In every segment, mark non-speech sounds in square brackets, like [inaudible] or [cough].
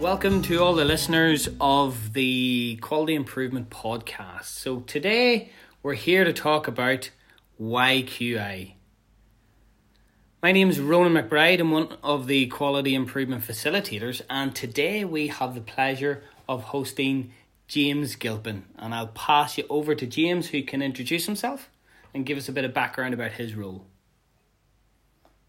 Welcome to all the listeners of the Quality Improvement Podcast. So, today we're here to talk about YQI. My name is Ronan McBride. I'm one of the Quality Improvement Facilitators, and today we have the pleasure of hosting James Gilpin. And I'll pass you over to James, who can introduce himself and give us a bit of background about his role.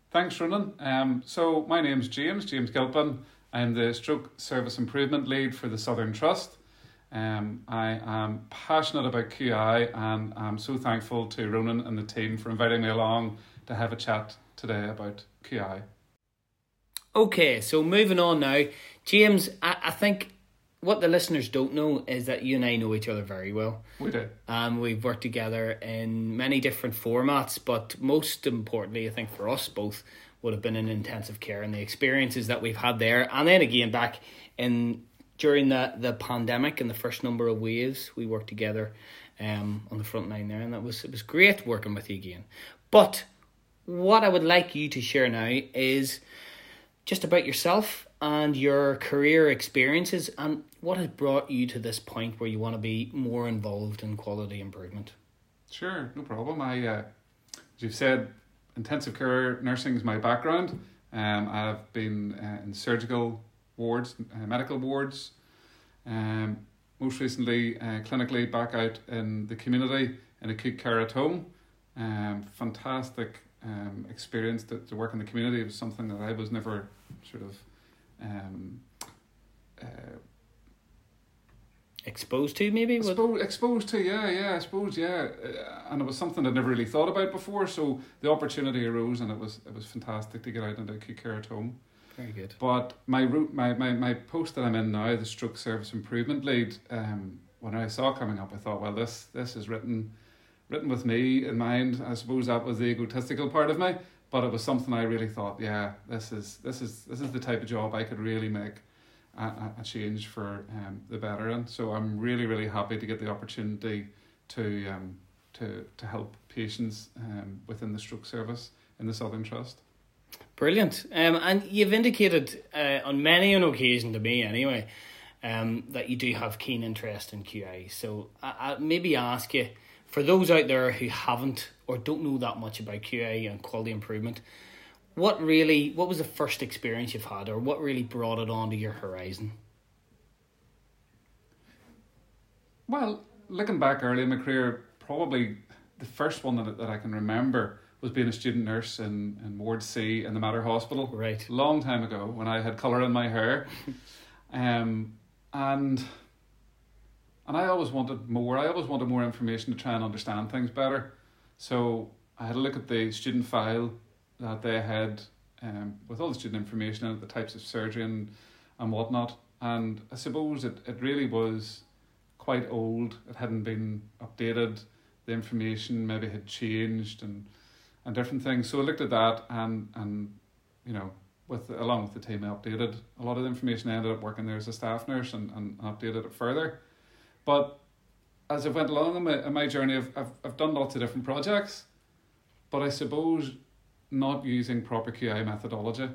Thanks, Ronan. Um, so, my name's James, James Gilpin. I'm the Stroke Service Improvement Lead for the Southern Trust. Um, I am passionate about QI and I'm so thankful to Ronan and the team for inviting me along to have a chat today about QI. Okay, so moving on now. James, I, I think what the listeners don't know is that you and I know each other very well. We do. Um, we've worked together in many different formats, but most importantly, I think for us both, would have been in intensive care and the experiences that we've had there. And then again, back in during the, the pandemic and the first number of waves, we worked together um, on the front line there, and that was it was great working with you again. But what I would like you to share now is just about yourself and your career experiences and what has brought you to this point where you want to be more involved in quality improvement. Sure, no problem. I, uh, as you've said, intensive care nursing is my background. Um, I've been uh, in surgical wards, uh, medical wards. Um, most recently, uh, clinically back out in the community in acute care at home. Um, fantastic um, experience to, to work in the community. It was something that I was never sort of um, uh, exposed to maybe exposed, exposed to yeah yeah I suppose yeah. Uh, and it was something I'd never really thought about before so the opportunity arose and it was it was fantastic to get out into at home. Very good. But my route my, my, my post that I'm in now the stroke service improvement lead um when I saw coming up I thought well this this is written written with me in mind. I suppose that was the egotistical part of me but it was something I really thought yeah this is this is this is the type of job I could really make a, a change for um, the better. And so I'm really, really happy to get the opportunity to um, to to help patients um, within the stroke service in the Southern Trust. Brilliant. Um, and you've indicated uh, on many an occasion to me, anyway, um, that you do have keen interest in QI. So I, I maybe ask you, for those out there who haven't or don't know that much about QI and quality improvement, what really what was the first experience you've had or what really brought it onto your horizon? Well looking back early in my career probably the first one that, that i can remember was being a student nurse in, in ward c in the mater hospital. Right. Long time ago when i had colour in my hair. [laughs] Um, and and i always wanted more. I always wanted more information to try and understand things better. So i had a look at the student file that they had um, with all the student information and the types of surgery and, and whatnot. And I suppose it, it really was quite old. It hadn't been updated. The information maybe had changed and and different things. So I looked at that and and you know with along with the team I updated a lot of the information. I ended up working there as a staff nurse and, and updated it further. But as I went along in my, in my journey, I've, I've, I've done lots of different projects. But I suppose not using proper QI methodology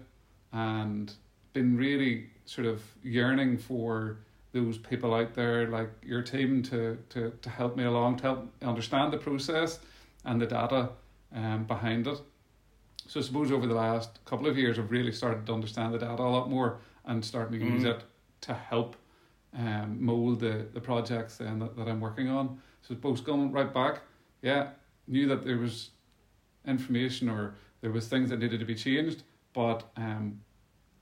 and been really sort of yearning for those people out there like your team to, to, to help me along, to help understand the process and the data um, behind it. So I suppose over the last couple of years I've really started to understand the data a lot more and starting to mm. use it to help um, mold the, the projects then that, that I'm working on. So I suppose going right back, yeah, knew that there was information or there was things that needed to be changed, but um,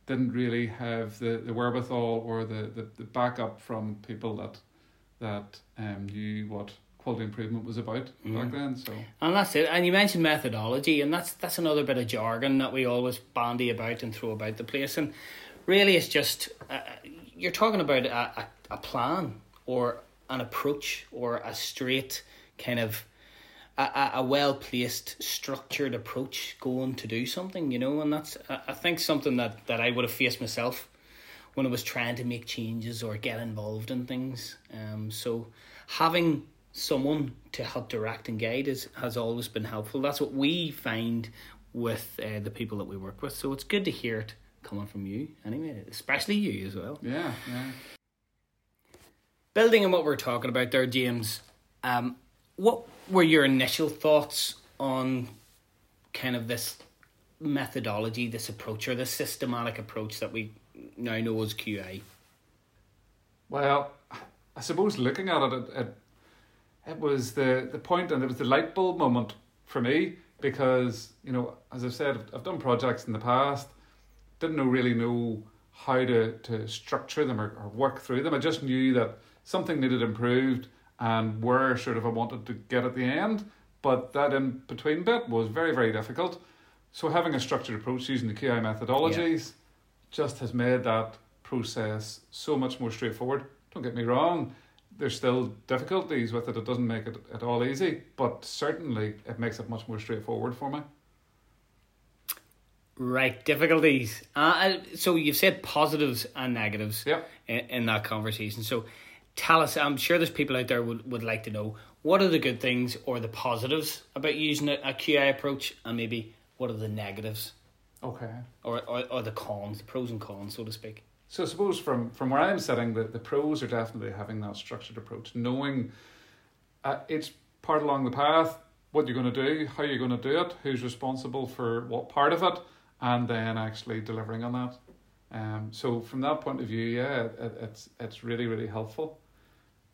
didn't really have the, the wherewithal or the, the, the backup from people that that um, knew what quality improvement was about mm. back then. So and that's it. And you mentioned methodology, and that's that's another bit of jargon that we always bandy about and throw about the place. And really, it's just uh, you're talking about a, a, a plan or an approach or a straight kind of a, a well placed, structured approach going to do something, you know, and that's I think something that, that I would have faced myself when I was trying to make changes or get involved in things. Um, so having someone to help direct and guide is has always been helpful. That's what we find with uh, the people that we work with. So it's good to hear it coming from you anyway, especially you as well. Yeah, yeah. Building on what we're talking about there, James, um, what were your initial thoughts on kind of this methodology, this approach, or this systematic approach that we now know as QA? Well, I suppose looking at it, it, it, was the, the point and it was the light bulb moment for me because, you know, as I've said, I've done projects in the past, didn't know, really know how to, to structure them or, or work through them. I just knew that something needed improved and where sort of I wanted to get at the end. But that in between bit was very, very difficult. So having a structured approach using the QI methodologies yeah. just has made that process so much more straightforward. Don't get me wrong, there's still difficulties with it. It doesn't make it at all easy, but certainly it makes it much more straightforward for me. Right, difficulties. Uh, so you've said positives and negatives yep. in, in that conversation. So tell us, I'm sure there's people out there would, would like to know what are the good things or the positives about using a, a QI approach and maybe what are the negatives? Okay. Or, or, or the cons, the pros and cons, so to speak. So I suppose from, from where I'm sitting, the, the pros are definitely having that structured approach, knowing uh, it's part along the path, what you're going to do, how you're going to do it, who's responsible for what part of it, and then actually delivering on that. Um, so from that point of view, yeah, it, it's it's really really helpful.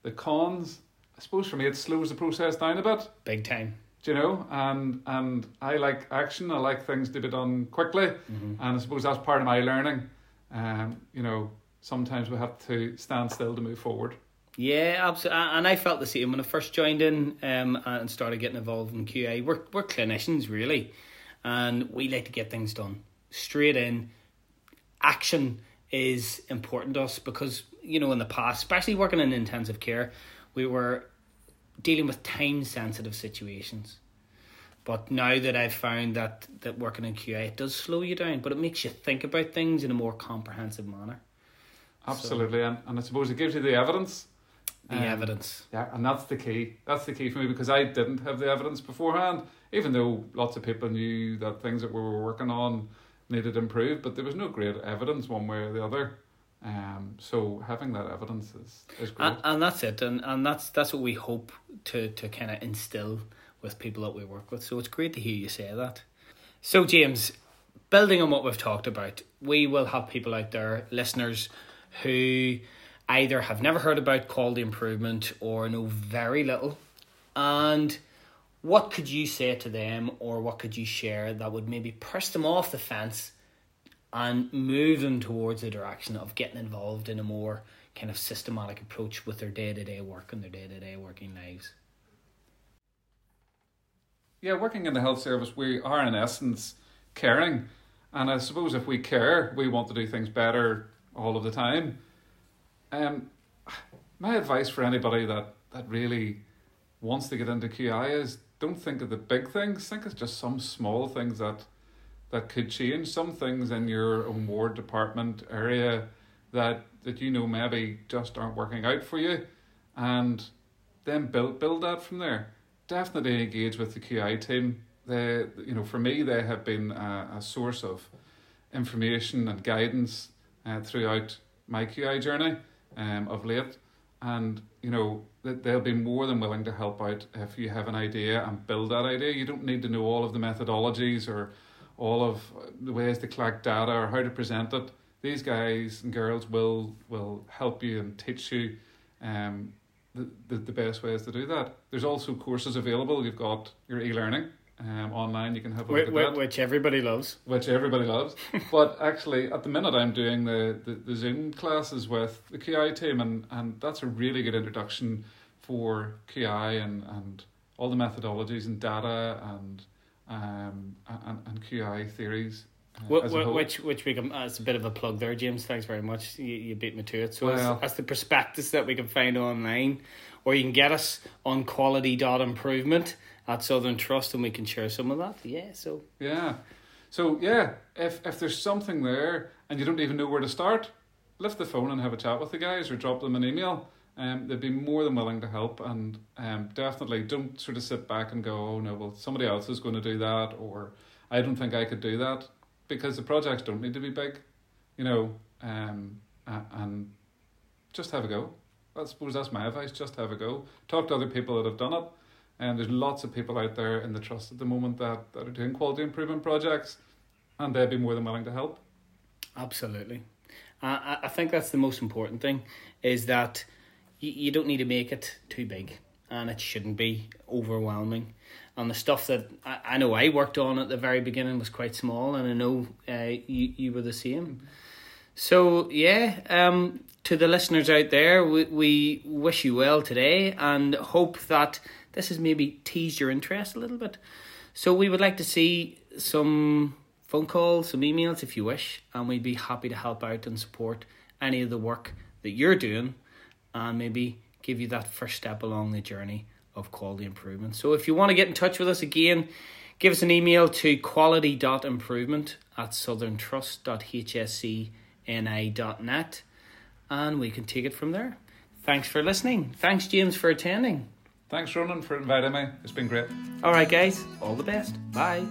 The cons, I suppose, for me, it slows the process down a bit. Big time. Do you know? And and I like action. I like things to be done quickly, mm-hmm. and I suppose that's part of my learning. Um, you know, sometimes we have to stand still to move forward. Yeah, absolutely. And I felt the same when I first joined in um, and started getting involved in QA. We're we're clinicians really and we like to get things done straight in. Action is important to us because you know in the past, especially working in intensive care, we were dealing with time sensitive situations. But now that I've found that that working in QA it does slow you down, but it makes you think about things in a more comprehensive manner. Absolutely, so, and, and I suppose it gives you the evidence. The um, evidence. Yeah, and that's the key. That's the key for me because I didn't have the evidence beforehand even though lots of people knew that things that we were working on needed improved, but there was no great evidence one way or the other. Um, so having that evidence is, is great. And, and that's it, and, and that's that's what we hope to, to kind of instill with people that we work with. So it's great to hear you say that. So James, building on what we've talked about, we will have people out there, listeners, who either have never heard about quality improvement or know very little, and what could you say to them or what could you share that would maybe push them off the fence and move them towards the direction of getting involved in a more kind of systematic approach with their day to day work and their day to day working lives? Yeah, working in the health service, we are in essence caring. And I suppose if we care, we want to do things better all of the time. Um, my advice for anybody that, that really wants to get into QI is don't think of the big things. Think of just some small things that that could change. Some things in your own ward department area that that you know maybe just aren't working out for you, and then build build that from there. Definitely engage with the QI team. They, you know, for me, they have been a, a source of information and guidance uh, throughout my QI journey um, of late, and you know that they'll be more than willing to help out if you have an idea and build that idea. You don't need to know all of the methodologies or all of the ways to collect data or how to present it. These guys and girls will will help you and teach you um, the, the, the best ways to do that. There's also courses available. You've got your e-learning um, online. You can have a look which, at that. Which everybody loves. Which everybody loves. [laughs] but actually, at the minute, I'm doing the, the, the Zoom classes with the QI team, and, and that's a really good introduction for QI and, and all the methodologies and data and um and, and QI theories. Uh, which which we can as a bit of a plug there, James. Thanks very much. You, you beat me to it. So well, that's, the prospectus that we can find online, or you can get us on quality dot improvement at Southern Trust, and we can share some of that. Yeah. So yeah, so yeah, if if there's something there and you don't even know where to start, lift the phone and have a chat with the guys, or drop them an email um, they'd be more than willing to help. And um, definitely don't sort of sit back and go, oh no, well, somebody else is going to do that, or I don't think I could do that, because the projects don't need to be big. you know, um, and just have a go. I suppose that's my advice. Just have a go. Talk to other people that have done it. And there's lots of people out there in the trust at the moment that, that are doing quality improvement projects, and they'd be more than willing to help. Absolutely. Uh, I think that's the most important thing is that you, you don't need to make it too big and it shouldn't be overwhelming. And the stuff that I, I know I worked on at the very beginning was quite small, and I know uh, you, you were the same. So, yeah, um, to the listeners out there, we, we wish you well today and hope that this has maybe teased your interest a little bit. So, we would like to see some phone calls, some emails if you wish, and we'd be happy to help out and support any of the work that you're doing and maybe give you that first step along the journey of quality improvement. So if you want to get in touch with us again, give us an email to quality.improvement at southerntrust.hscni.net and we can take it from there. Thanks for listening. Thanks, James, for attending. Thanks, Ronan, for inviting me. It's been great. All right, guys. All the best. Bye.